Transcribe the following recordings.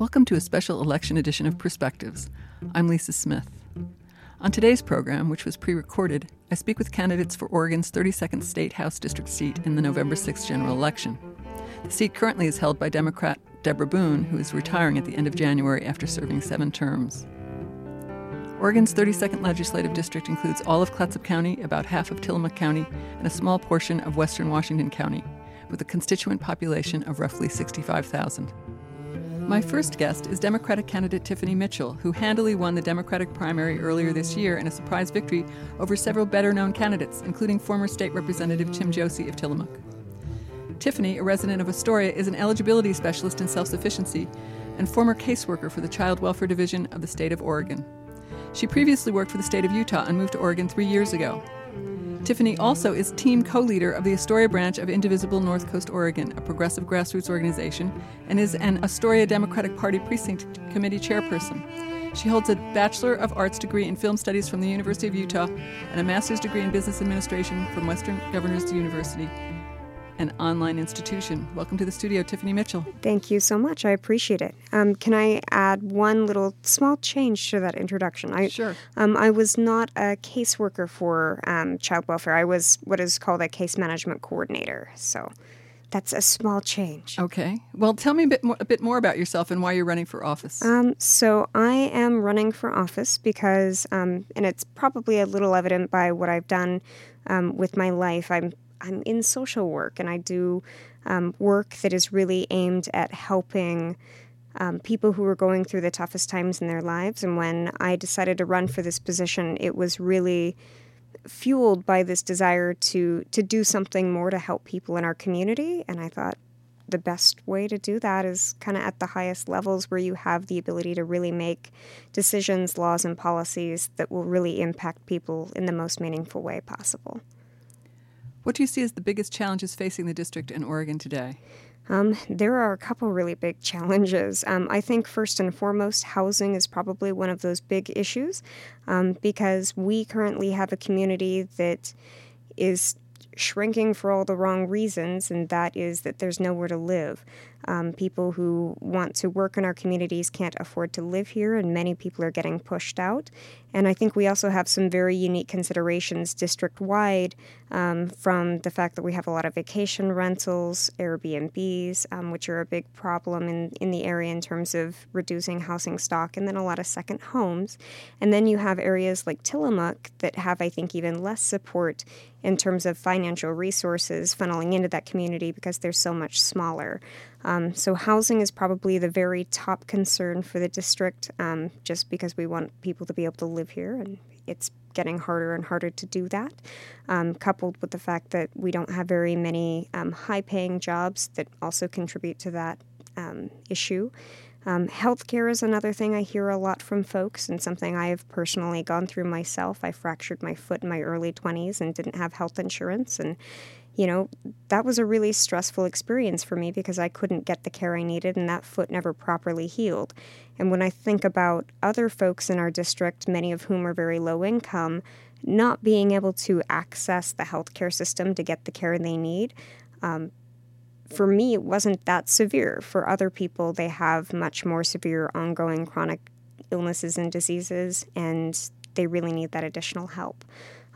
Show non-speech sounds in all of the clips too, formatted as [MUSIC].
Welcome to a special election edition of Perspectives. I'm Lisa Smith. On today's program, which was pre recorded, I speak with candidates for Oregon's 32nd State House District seat in the November 6th general election. The seat currently is held by Democrat Deborah Boone, who is retiring at the end of January after serving seven terms. Oregon's 32nd legislative district includes all of Clatsop County, about half of Tillamook County, and a small portion of western Washington County, with a constituent population of roughly 65,000. My first guest is Democratic candidate Tiffiny Mitchell, who handily won the Democratic primary earlier this year in a surprise victory over several better known candidates, including former State Representative Tim Josi of Tillamook. Tiffiny, a resident of Astoria, is an eligibility specialist in self sufficiency and former caseworker for the Child Welfare Division of the state of Oregon. She previously worked for the state of Utah and moved to Oregon three years ago. Tiffiny also is team co leader of the Astoria branch of Indivisible North Coast Oregon, a progressive grassroots organization, and is an Astoria Democratic Party Precinct Committee chairperson. She holds a Bachelor of Arts degree in Film Studies from the University of Utah and a Master's degree in Business Administration from Western Governors University an online institution. Welcome to the studio, Tiffiny Mitchell. Thank you so much. I appreciate it. Um, can I add one little small change to that introduction? I, sure. Um, I was not a caseworker for um, child welfare. I was what is called a case management coordinator. So that's a small change. Okay. Well, tell me a bit more, a bit more about yourself and why you're running for office. Um, so I am running for office because, um, and it's probably a little evident by what I've done um, with my life. I'm I'm in social work and I do um, work that is really aimed at helping um, people who are going through the toughest times in their lives. And when I decided to run for this position, it was really fueled by this desire to to do something more to help people in our community. And I thought the best way to do that is kind of at the highest levels where you have the ability to really make decisions, laws, and policies that will really impact people in the most meaningful way possible. What do you see as the biggest challenges facing the district in Oregon today? Um, there are a couple really big challenges. Um, I think first and foremost, housing is probably one of those big issues um, because we currently have a community that is shrinking for all the wrong reasons, and that is that there's nowhere to live. Um, people who want to work in our communities can't afford to live here, and many people are getting pushed out. And I think we also have some very unique considerations district wide um, from the fact that we have a lot of vacation rentals, Airbnbs, um, which are a big problem in, in the area in terms of reducing housing stock, and then a lot of second homes. And then you have areas like Tillamook that have, I think, even less support in terms of financial resources funneling into that community because they're so much smaller. Um, so, housing is probably the very top concern for the district um, just because we want people to be able to live here, and it's getting harder and harder to do that. Um, coupled with the fact that we don't have very many um, high paying jobs that also contribute to that um, issue. Um, healthcare is another thing I hear a lot from folks, and something I have personally gone through myself. I fractured my foot in my early 20s and didn't have health insurance, and you know, that was a really stressful experience for me because I couldn't get the care I needed and that foot never properly healed. And when I think about other folks in our district, many of whom are very low income, not being able to access the healthcare system to get the care they need, um, for me, it wasn't that severe. For other people, they have much more severe ongoing chronic illnesses and diseases, and they really need that additional help.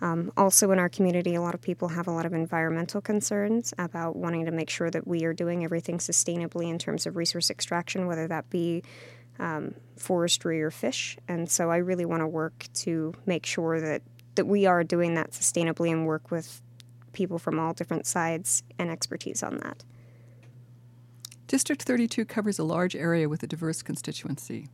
Um, also, in our community, a lot of people have a lot of environmental concerns about wanting to make sure that we are doing everything sustainably in terms of resource extraction, whether that be um, forestry or fish. And so, I really want to work to make sure that, that we are doing that sustainably and work with people from all different sides and expertise on that. District 32 covers a large area with a diverse constituency.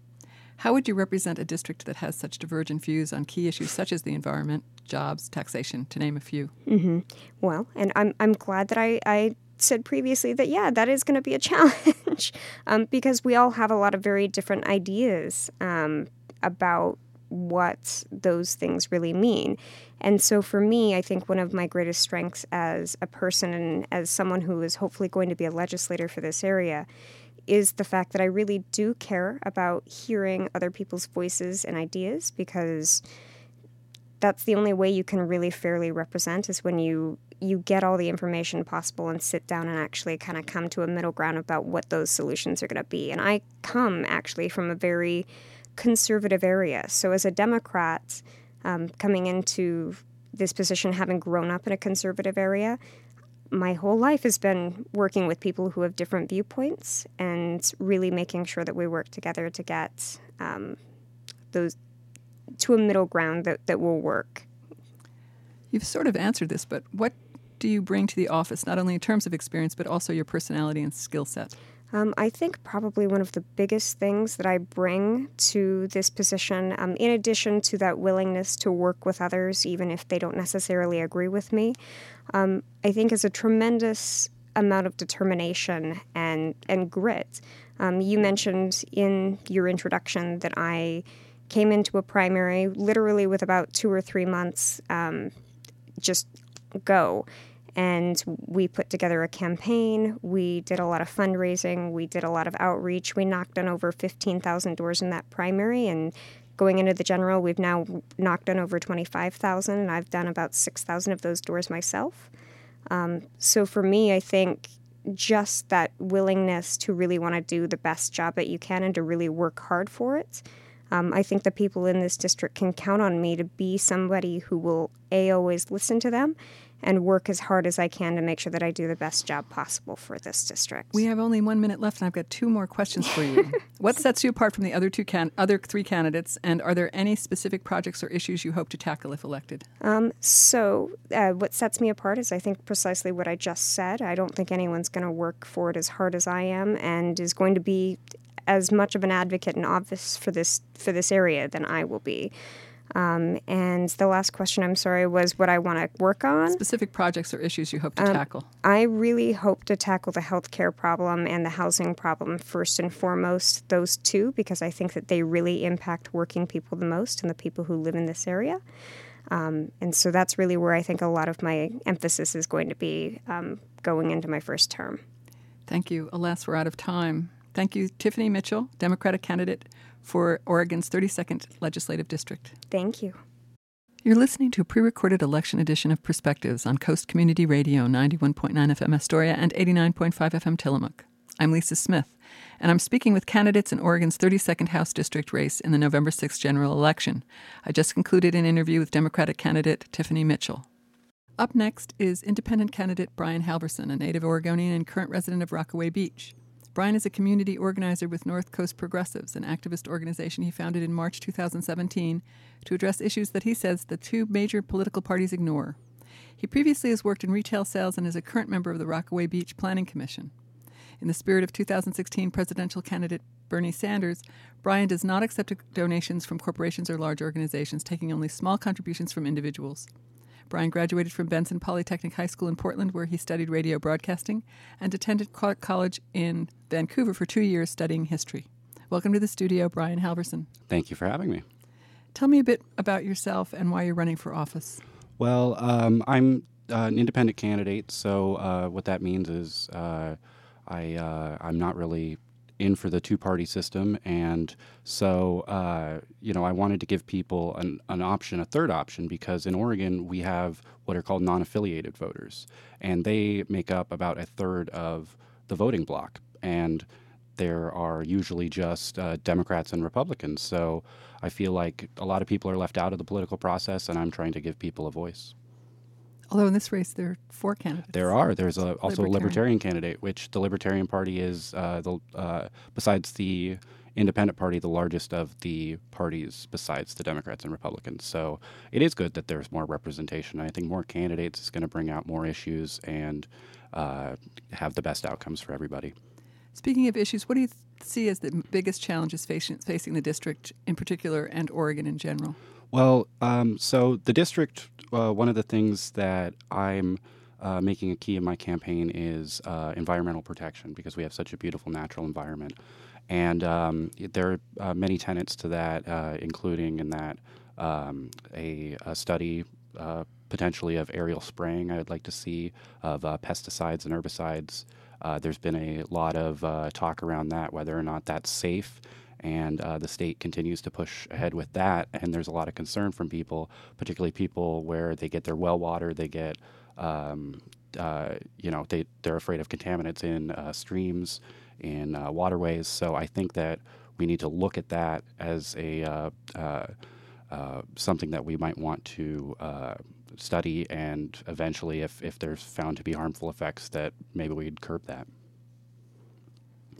How would you represent a district that has such divergent views on key issues such as the environment, jobs, taxation, to name a few? Mm-hmm. Well, and I'm, I'm glad that I, I said previously that, yeah, that is going to be a [LAUGHS] challenge um, because we all have a lot of very different ideas um, about what those things really mean. And so for me, I think one of my greatest strengths as a person and as someone who is hopefully going to be a legislator for this area is the fact that I really do care about hearing other people's voices and ideas because that's the only way you can really fairly represent is when you you get all the information possible and sit down and actually kind of come to a middle ground about what those solutions are going to be. And I come actually from a very conservative area. So as a Democrat, um, coming into this position, having grown up in a conservative area, my whole life has been working with people who have different viewpoints and really making sure that we work together to get um, those to a middle ground that, that will work. You've sort of answered this, but what do you bring to the office, not only in terms of experience, but also your personality and skill set? Um, I think probably one of the biggest things that I bring to this position, um, in addition to that willingness to work with others, even if they don't necessarily agree with me, um, I think is a tremendous amount of determination and, and grit. Um, you mentioned in your introduction that I came into a primary literally with about two or three months um, just go. And we put together a campaign. We did a lot of fundraising. We did a lot of outreach. We knocked on over 15,000 doors in that primary. And going into the general, we've now knocked on over 25,000. And I've done about 6,000 of those doors myself. Um, so for me, I think just that willingness to really want to do the best job that you can and to really work hard for it um, I think the people in this district can count on me to be somebody who will a always listen to them and work as hard as I can to make sure that I do the best job possible for this district. We have only one minute left, and I've got two more questions for you. [LAUGHS] what sets you apart from the other two can- other three candidates, and are there any specific projects or issues you hope to tackle if elected? Um, so, uh, what sets me apart is I think precisely what I just said. I don't think anyone's going to work for it as hard as I am, and is going to be as much of an advocate in office for this for this area than I will be. Um, and the last question, I'm sorry, was what I want to work on. Specific projects or issues you hope to um, tackle. I really hope to tackle the healthcare problem and the housing problem first and foremost, those two, because I think that they really impact working people the most and the people who live in this area. Um, and so that's really where I think a lot of my emphasis is going to be um, going into my first term. Thank you. Alas, we're out of time. Thank you, Tiffiny Mitchell, Democratic candidate for Oregon's 32nd Legislative District. Thank you. You're listening to a pre recorded election edition of Perspectives on Coast Community Radio 91.9 FM Astoria and 89.5 FM Tillamook. I'm Lisa Smith, and I'm speaking with candidates in Oregon's 32nd House District race in the November 6th general election. I just concluded an interview with Democratic candidate Tiffiny Mitchell. Up next is independent candidate Brian Halverson, a native Oregonian and current resident of Rockaway Beach. Brian is a community organizer with North Coast Progressives, an activist organization he founded in March 2017 to address issues that he says the two major political parties ignore. He previously has worked in retail sales and is a current member of the Rockaway Beach Planning Commission. In the spirit of 2016 presidential candidate Bernie Sanders, Brian does not accept donations from corporations or large organizations, taking only small contributions from individuals. Brian graduated from Benson Polytechnic High School in Portland, where he studied radio broadcasting, and attended Clark College in Vancouver for two years studying history. Welcome to the studio, Brian Halverson. Thank you for having me. Tell me a bit about yourself and why you're running for office. Well, um, I'm uh, an independent candidate, so uh, what that means is uh, I uh, I'm not really in for the two party system. And so, uh, you know, I wanted to give people an, an option, a third option, because in Oregon, we have what are called non affiliated voters, and they make up about a third of the voting block. And there are usually just uh, Democrats and Republicans. So I feel like a lot of people are left out of the political process, and I'm trying to give people a voice. Although in this race there are four candidates. There are. There's a, also libertarian. a libertarian candidate, which the Libertarian Party is uh, the uh, besides the Independent Party, the largest of the parties besides the Democrats and Republicans. So it is good that there's more representation. I think more candidates is going to bring out more issues and uh, have the best outcomes for everybody. Speaking of issues, what do you th- see as the biggest challenges facing, facing the district in particular and Oregon in general? Well, um, so the district, uh, one of the things that I'm uh, making a key in my campaign is uh, environmental protection because we have such a beautiful natural environment. And um, there are uh, many tenets to that, uh, including in that um, a, a, study uh, potentially of aerial spraying I would like to see, of pesticides and herbicides. there's been a lot of talk around that, whether or not that's safe and uh, the state continues to push ahead with that. And there's a lot of concern from people, particularly people where they get their well water, they get, um, uh, you know, they they're afraid of contaminants in uh, streams, in uh, waterways. So I think that we need to look at that as a uh, uh, something that we might want to study, and eventually, if if there's found to be harmful effects, that maybe we'd curb that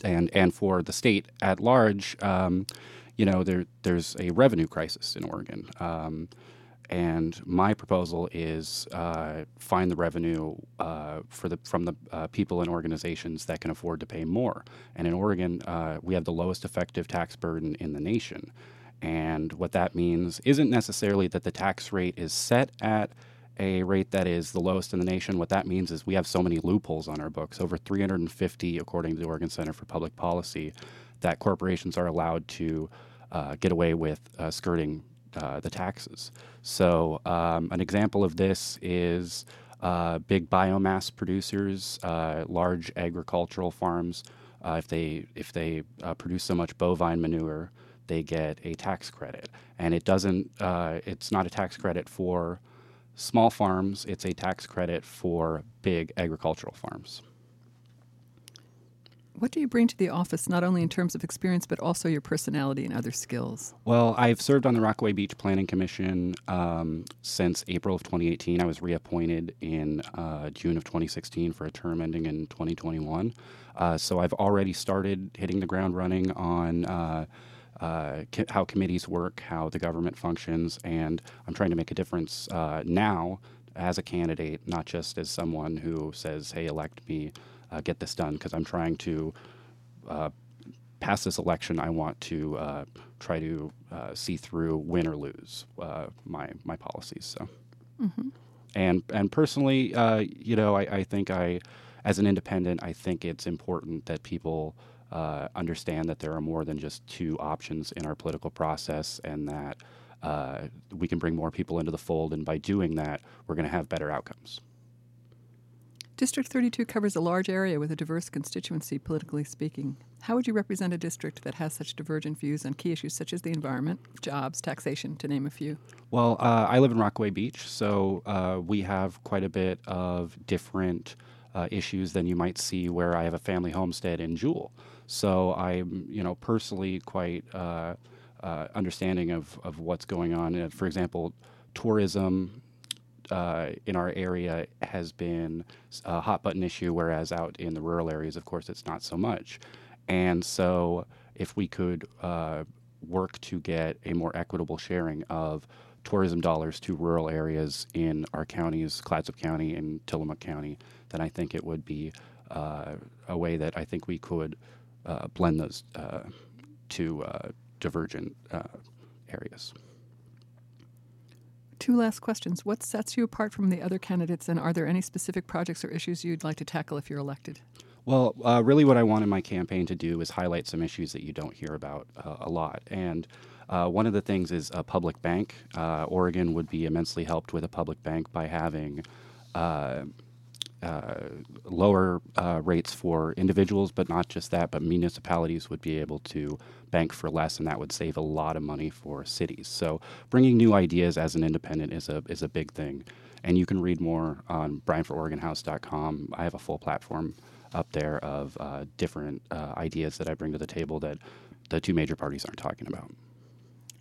and and for the state at large, um, you know, there there's a revenue crisis in Oregon. Um, and my proposal is uh, find the revenue uh, for the from the uh, people and organizations that can afford to pay more. And in Oregon, uh, we have the lowest effective tax burden in the nation. And what that means isn't necessarily that the tax rate is set at a rate that is the lowest in the nation. What that means is we have so many loopholes on our books, over 350, according to the Oregon Center for Public Policy, that corporations are allowed to uh, get away with uh, skirting uh, the taxes. So, um, an example of this is uh, big biomass producers, uh, large agricultural farms. Uh, if they if they produce so much bovine manure, they get a tax credit, and it doesn't. it's not a tax credit for small farms, it's a tax credit for big agricultural farms. What do you bring to the office, not only in terms of experience, but also your personality and other skills? Well, I've served on the Rockaway Beach Planning Commission um, since April of 2018. I was reappointed in uh, June of 2016 for a term ending in 2021. Uh, so I've already started hitting the ground running on. Uh, uh, how committees work, how the government functions, and I'm trying to make a difference uh, now as a candidate, not just as someone who says, "Hey, elect me, uh, get this done," because I'm trying to uh, pass this election. I want to uh, try to uh, see through, win or lose, my my policies. So, mm-hmm. and and personally, you know, I, I think I, as an independent, I think it's important that people uh, understand that there are more than just two options in our political process and that uh, we can bring more people into the fold. And by doing that, we're going to have better outcomes. District 32 covers a large area with a diverse constituency, politically speaking. How would you represent a district that has such divergent views on key issues such as the environment, jobs, taxation, to name a few? Well, uh, I live in Rockaway Beach, so uh, we have quite a bit of different uh, issues than you might see where I have a family homestead in Jewell. So I'm, you know, personally quite uh, uh, understanding of, of what's going on. For example, tourism uh, in our area has been a hot button issue, whereas out in the rural areas, of course, it's not so much. And so, if we could uh, work to get a more equitable sharing of tourism dollars to rural areas in our counties, Clatsop County and Tillamook County, then I think it would be uh, a way that I think we could uh, blend those uh, two uh, divergent areas. Two last questions. What sets you apart from the other candidates, and are there any specific projects or issues you'd like to tackle if you're elected? Well, uh, really, what I want in my campaign to do is highlight some issues that you don't hear about uh, a lot. And uh, one of the things is a public bank. Oregon would be immensely helped with a public bank by having uh, lower uh, rates for individuals, but not just that, but municipalities would be able to bank for less, and that would save a lot of money for cities. So, bringing new ideas as an independent is a is a big thing, and you can read more on brianfororegonhouse.com. I have a full platform up there of uh, different uh, ideas that I bring to the table that the two major parties aren't talking about.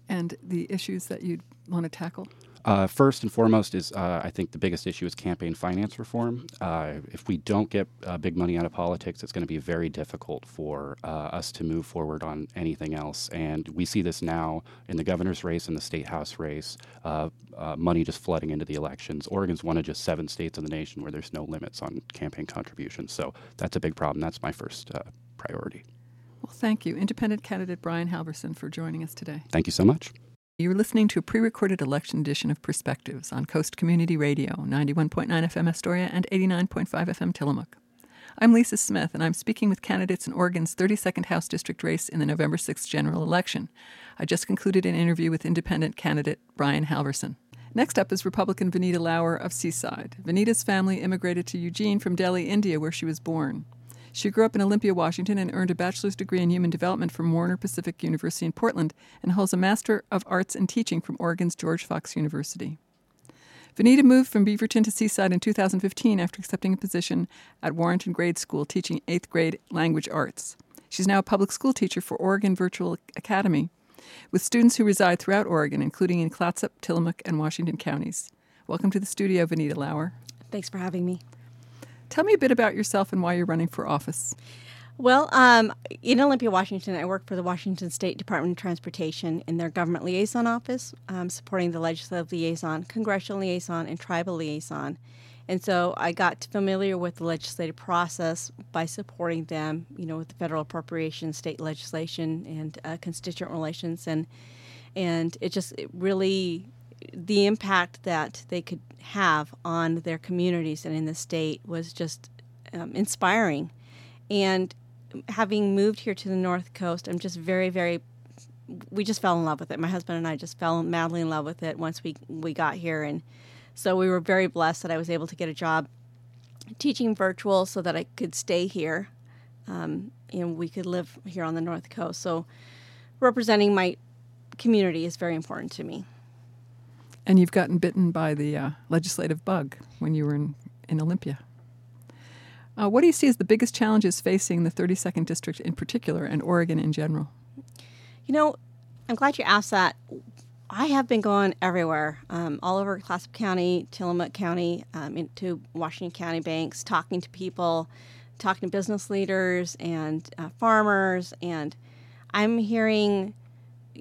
And the issues that you'd want to tackle? Uh, first and foremost is uh, I think the biggest issue is campaign finance reform. Uh, if we don't get uh, big money out of politics, it's going to be very difficult for uh, us to move forward on anything else. And we see this now in the governor's race and the state house race. Uh, money just flooding into the elections. Oregon's one of just seven states in the nation where there's no limits on campaign contributions. So that's a big problem. That's my first priority. Well, thank you, Independent candidate Brian Halverson, for joining us today. Thank you so much. You're listening to a pre recorded election edition of Perspectives on Coast Community Radio, 91.9 FM Astoria and 89.5 FM Tillamook. I'm Lisa Smith, and I'm speaking with candidates in Oregon's 32nd House District race in the November 6th general election. I just concluded an interview with independent candidate Brian Halverson. Next up is Republican Vineeta Lower of Seaside. Vineeta's family immigrated to Eugene from Delhi, India, where she was born. She grew up in Olympia, Washington, and earned a bachelor's degree in human development from Warner Pacific University in Portland and holds a Master of Arts in Teaching from Oregon's George Fox University. Vineeta moved from Beaverton to Seaside in 2015 after accepting a position at Warrenton Grade School teaching eighth grade language arts. She's now a public school teacher for Oregon Virtual Academy with students who reside throughout Oregon, including in Clatsop, Tillamook, and Washington counties. Welcome to the studio, Vineeta Lower. Thanks for having me. Tell me a bit about yourself and why you're running for office. Well, um, in Olympia, Washington, I work for the Washington State Department of Transportation in their government liaison office, um, supporting the legislative liaison, congressional liaison, and tribal liaison. And so I got familiar with the legislative process by supporting them, you know, with the federal appropriations, state legislation, and uh, constituent relations, and and it just it really the impact that they could have on their communities and in the state was just um, inspiring. And having moved here to the North Coast, I'm just very, very. We just fell in love with it. My husband and I just fell madly in love with it once we we got here, and so we were very blessed that I was able to get a job teaching virtual so that I could stay here, um, and we could live here on the North Coast. So representing my community is very important to me. And you've gotten bitten by the uh, legislative bug when you were in, in Olympia. Uh, what do you see as the biggest challenges facing the 32nd District in particular and Oregon in general? You know, I'm glad you asked that. I have been going everywhere, um, all over Clatsop County, Tillamook County, um, into Washington County banks, talking to people, talking to business leaders and uh, farmers, and I'm hearing,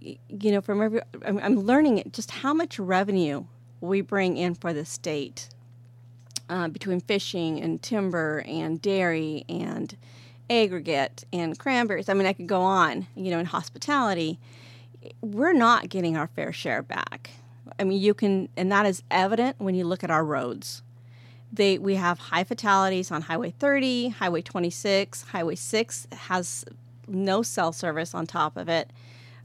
you know, from every, I'm, learning just how much revenue we bring in for the state uh, between fishing and timber and dairy and aggregate and cranberries. I mean, I could go on, you know, in hospitality. We're not getting our fair share back. I mean, you can, and that is evident when you look at our roads. They, we have high fatalities on Highway 30, Highway 26, Highway 6 has no cell service on top of it.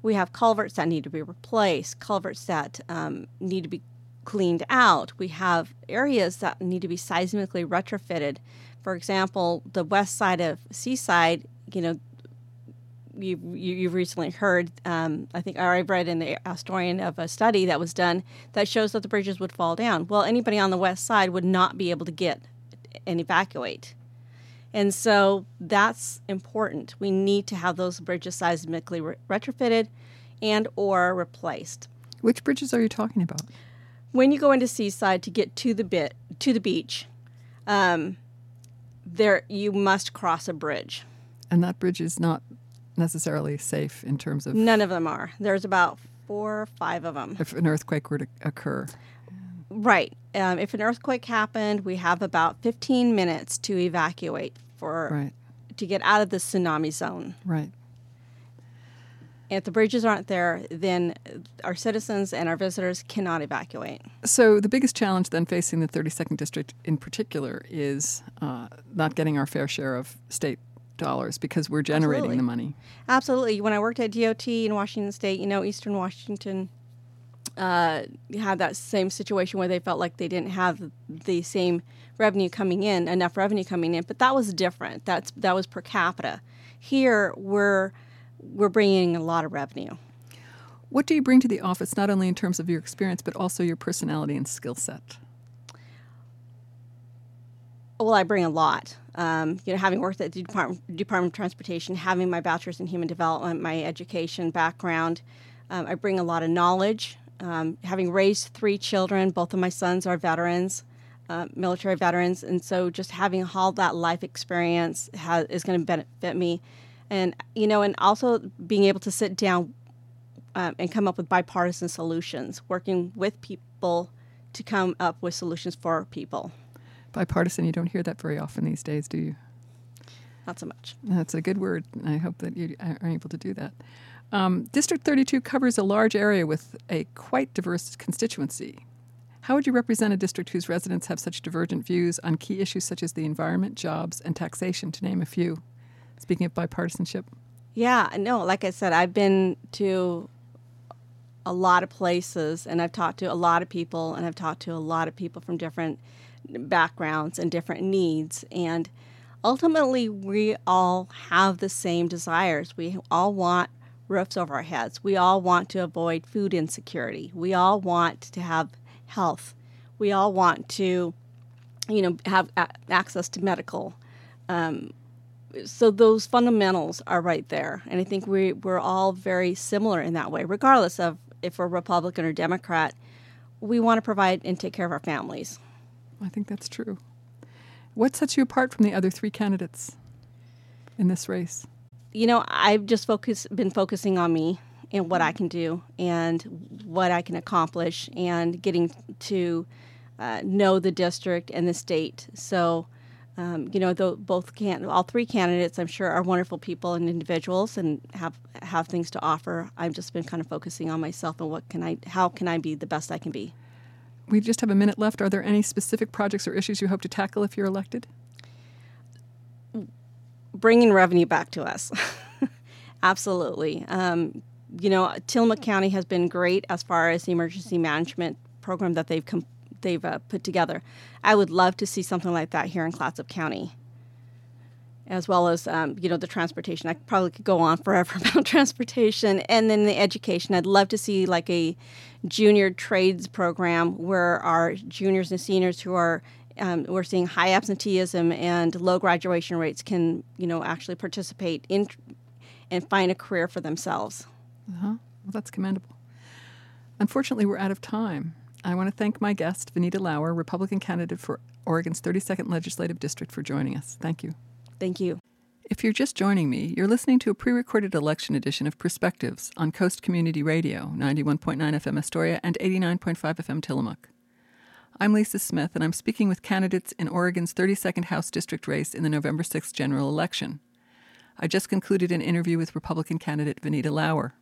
We have culverts that need to be replaced, culverts that um, need to be cleaned out. We have areas that need to be seismically retrofitted. For example, the west side of Seaside, you know, you, you, have recently heard, um, I think, I've read in the Astorian of a study that was done that shows that the bridges would fall down. Well, anybody on the west side would not be able to get and evacuate. And so that's important. We need to have those bridges seismically re- retrofitted and or replaced. Which bridges are you talking about? when you go into Seaside to get to the bit to the beach, um, there you must cross a bridge. And that bridge is not necessarily safe in terms of. None of them are. There's about four or five of them. If an earthquake were to occur. Right. Um, if an earthquake happened, we have about 15 minutes to evacuate for right. to get out of the tsunami zone. Right if the bridges aren't there, then our citizens and our visitors cannot evacuate. So, the biggest challenge then facing the 32nd District in particular is uh, not getting our fair share of state dollars because we're generating Absolutely. the money. Absolutely. When I worked at DOT in Washington State, you know, Eastern Washington uh, had that same situation where they felt like they didn't have the same revenue coming in, enough revenue coming in, but that was different. That's that was per capita. Here, we're we're bringing a lot of revenue. What do you bring to the office, not only in terms of your experience, but also your personality and skill set? Well, I bring a lot. Um, you know, having worked at the Department, Department of Transportation, having my bachelor's in human development, my education background, um, I bring a lot of knowledge. Um, having raised three children, both of my sons are veterans, uh, military veterans, and so just having all that life experience has, is going to benefit me and you know, and also being able to sit down um, and come up with bipartisan solutions, working with people to come up with solutions for people. Bipartisan, you don't hear that very often these days, do you? Not so much. That's a good word. I hope that you are able to do that. Um, District 32 covers a large area with a quite diverse constituency. How would you represent a district whose residents have such divergent views on key issues such as the environment, jobs, and taxation, to name a few? Speaking of bipartisanship. Yeah, no, like I said, I've been to a lot of places and I've talked to a lot of people and I've talked to a lot of people from different backgrounds and different needs. And ultimately we all have the same desires. We all want roofs over our heads. We all want to avoid food insecurity. We all want to have health. We all want to, you know, have a- access to medical. Um, so those fundamentals are right there, and I think we we're all very similar in that way, regardless of if we're Republican or Democrat. We want to provide and take care of our families. I think that's true. What sets you apart from the other three candidates in this race? you know, I've just focus, been focusing on me and what I can do and what I can accomplish and getting to uh, know the district and the state. So, um, you know, the, both can all three candidates, I'm sure, are wonderful people and individuals and have have things to offer. I've just been kind of focusing on myself and what can I, how can I be the best I can be. We just have a minute left. Are there any specific projects or issues you hope to tackle if you're elected? bringing revenue back to us. [LAUGHS] Absolutely. Um, you know, Tillamook County has been great as far as the emergency management program that they've com- they've uh, put together. I would love to see something like that here in Clatsop County, as well as um, you know the transportation. I probably could go on [LAUGHS] forever about transportation, and then the education. I'd love to see like a junior trades program where our juniors and seniors who are um, we're seeing high absenteeism and low graduation rates can you know actually participate in and find a career for themselves uh-huh. well that's commendable unfortunately we're out of time i want to thank my guest vineeta lower republican candidate for oregon's 32nd legislative district for joining us thank you thank you if you're just joining me, you're listening to a pre recorded election edition of Perspectives on Coast Community Radio, 91.9 FM Astoria and 89.5 FM Tillamook. I'm Lisa Smith, and I'm speaking with candidates in Oregon's 32nd House District race in the November 6th general election. I just concluded an interview with Republican candidate Vineeta Lower.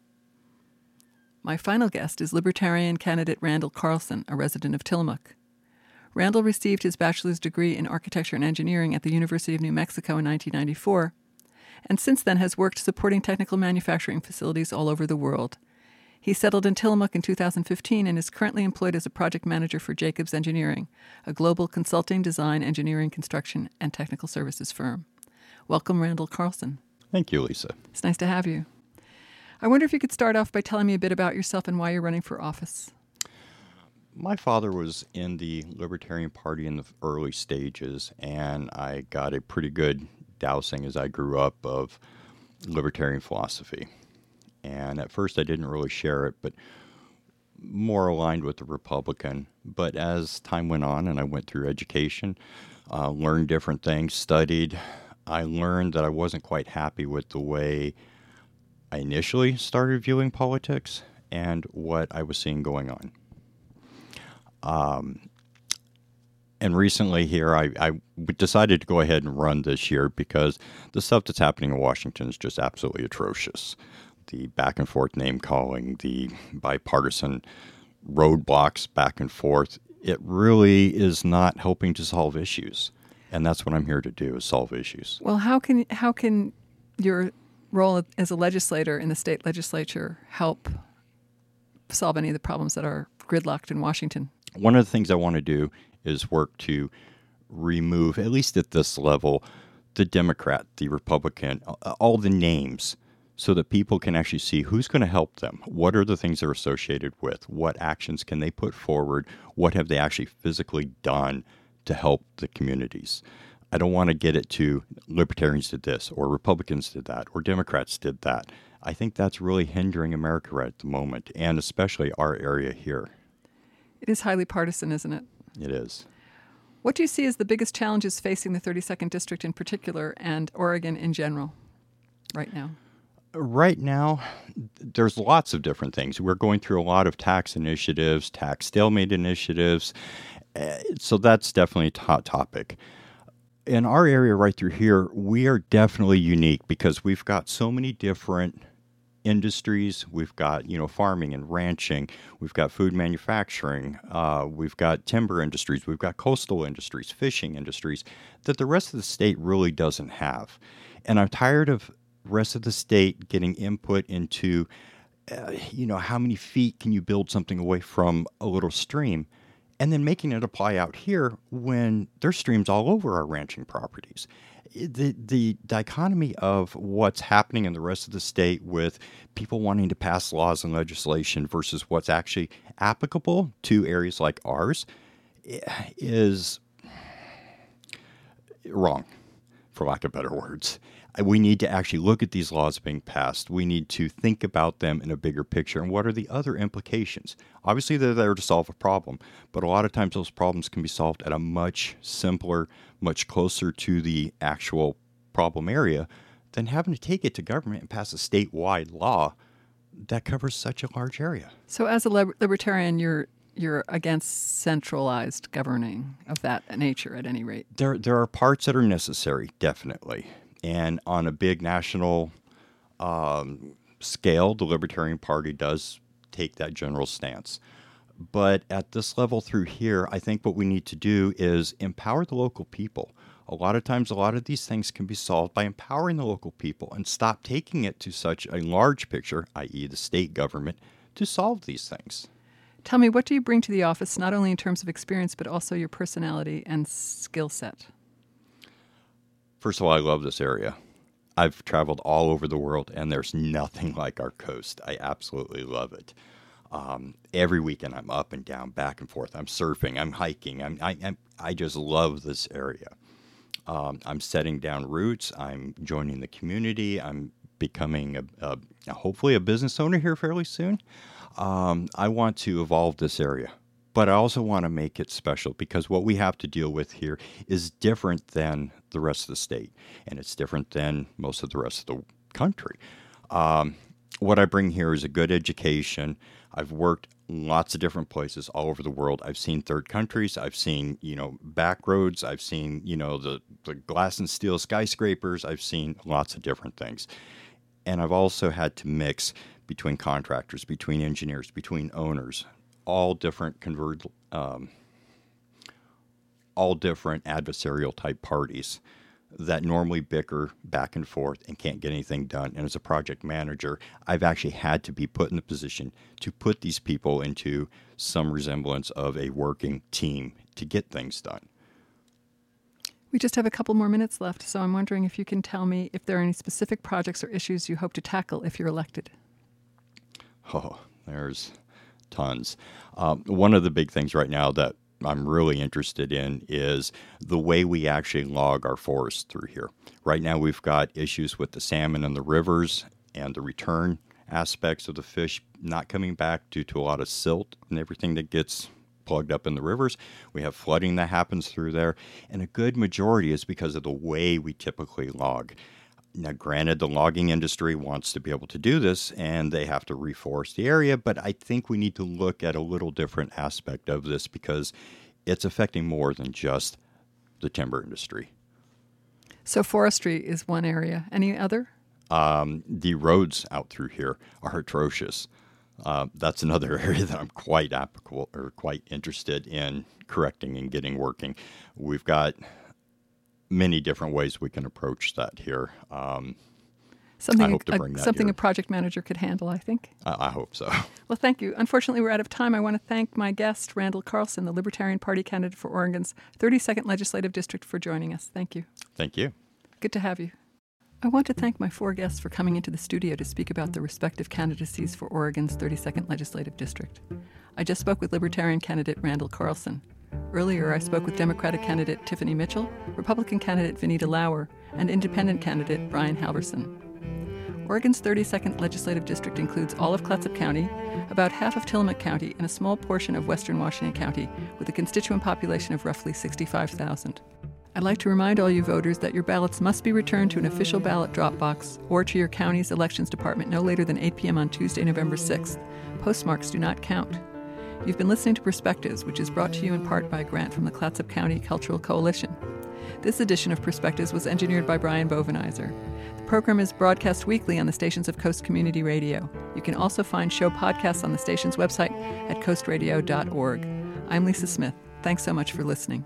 My final guest is Libertarian candidate Randell Carlson, a resident of Tillamook. Randell received his bachelor's degree in architecture and engineering at the University of New Mexico in 1994, and since then has worked supporting technical manufacturing facilities all over the world. He settled in Tillamook in 2015 and is currently employed as a project manager for Jacobs Engineering, a global consulting, design, engineering, construction, and technical services firm. Welcome, Randell Carlson. Thank you, Lisa. It's nice to have you. I wonder if you could start off by telling me a bit about yourself and why you're running for office. My father was in the Libertarian Party in the early stages, and I got a pretty good dousing as I grew up of libertarian philosophy. And at first, I didn't really share it, but more aligned with the Republican. But as time went on and I went through education, uh, learned different things, studied, I learned that I wasn't quite happy with the way I initially started viewing politics and what I was seeing going on. Um, and recently here, I, I decided to go ahead and run this year because the stuff that's happening in Washington is just absolutely atrocious. The back and forth name calling, the bipartisan roadblocks back and forth, it really is not helping to solve issues. And that's what I'm here to do is solve issues. Well, how can how can your role as a legislator in the state legislature help solve any of the problems that are gridlocked in Washington? One of the things I want to do is work to remove, at least at this level, the Democrat, the Republican, all the names, so that people can actually see who's going to help them. What are the things they're associated with? What actions can they put forward? What have they actually physically done to help the communities? I don't want to get it to libertarians did this, or Republicans did that, or Democrats did that. I think that's really hindering America right at the moment, and especially our area here. It is highly partisan, isn't it? It is. What do you see as the biggest challenges facing the 32nd District in particular and Oregon in general right now? Right now, there's lots of different things. We're going through a lot of tax initiatives, tax stalemate initiatives. Uh, so that's definitely a hot topic. In our area right through here, we are definitely unique because we've got so many different industries. We've got you know farming and ranching. We've got food manufacturing. Uh, we've got timber industries. We've got coastal industries, fishing industries that the rest of the state really doesn't have. And I'm tired of rest of the state getting input into uh, you know how many feet can you build something away from a little stream and then making it apply out here when there's streams all over our ranching properties the the dichotomy of what's happening in the rest of the state with people wanting to pass laws and legislation versus what's actually applicable to areas like ours eh, is wrong, for lack of better words. We need to actually look at these laws being passed. We need to think about them in a bigger picture and what are the other implications. Obviously, they're there to solve a problem, but a lot of times those problems can be solved at a much simpler, much closer to the actual problem area than having to take it to government and pass a statewide law that covers such a large area. So, as a libertarian, you're you're against centralized governing of that nature at any rate. There, there are parts that are necessary, definitely. And on a big national um, scale, the Libertarian Party does take that general stance. But at this level through here, I think what we need to do is empower the local people. A lot of times, a lot of these things can be solved by empowering the local people and stop taking it to such a large picture, i.e., the state government, to solve these things. Tell me, what do you bring to the office, not only in terms of experience, but also your personality and skill set? First of all, I love this area. I've traveled all over the world, and there's nothing like our coast. I absolutely love it. Um, every weekend, I'm up and down, back and forth. I'm surfing, I'm hiking. I'm, I, I'm, I just love this area. Um, I'm setting down roots. I'm joining the community. I'm becoming a, a, hopefully a business owner here fairly soon. Um, I want to evolve this area, but I also want to make it special because what we have to deal with here is different than the rest of the state, and it's different than most of the rest of the country. Um, what I bring here is a good education. I've worked lots of different places all over the world. I've seen third countries. I've seen, you know, back roads. I've seen, you know, the, the glass and steel skyscrapers. I've seen lots of different things. And I've also had to mix between contractors, between engineers, between owners, all different convert, um, all different adversarial type parties that normally bicker back and forth and can't get anything done. And as a project manager, I've actually had to be put in the position to put these people into some resemblance of a working team to get things done. We just have a couple more minutes left, so I'm wondering if you can tell me if there are any specific projects or issues you hope to tackle if you're elected. Oh, there's tons. Um, one of the big things right now that I'm really interested in is the way we actually log our forests through here. Right now, we've got issues with the salmon in the rivers and the return aspects of the fish not coming back due to a lot of silt and everything that gets plugged up in the rivers. We have flooding that happens through there, and a good majority is because of the way we typically log. Now, granted, the logging industry wants to be able to do this and they have to reforest the area, but I think we need to look at a little different aspect of this because it's affecting more than just the timber industry. So, forestry is one area. Any other? Um, the roads out through here are atrocious. Uh, that's another [LAUGHS] area that I'm quite applicable or quite interested in correcting and getting working. We've got many different ways we can approach that here. Um, something a, something here. a project manager could handle, I think. I, I hope so. [LAUGHS] Well, thank you. Unfortunately, we're out of time. I want to thank my guest, Randell Carlson, the Libertarian Party candidate for Oregon's 32nd Legislative District, for joining us. Thank you. Thank you. Good to have you. I want to thank my four guests for coming into the studio to speak about their respective candidacies for Oregon's 32nd Legislative District. I just spoke with Libertarian candidate Randell Carlson. Earlier, I spoke with Democratic candidate Tiffiny Mitchell, Republican candidate Vineeta Lower, and Independent candidate Brian Halverson. Oregon's 32nd legislative district includes all of Clatsop County, about half of Tillamook County, and a small portion of western Washington County, with a constituent population of roughly 65,000. I'd like to remind all you voters that your ballots must be returned to an official ballot drop box or to your county's elections department no later than 8 p.m. on Tuesday, November 6th. Postmarks do not count. You've been listening to Perspectives, which is brought to you in part by a grant from the Clatsop County Cultural Coalition. This edition of Perspectives was engineered by Brian Bovenizer. The program is broadcast weekly on the stations of Coast Community Radio. You can also find show podcasts on the station's website at coastradio.org. I'm Lisa Smith. Thanks so much for listening.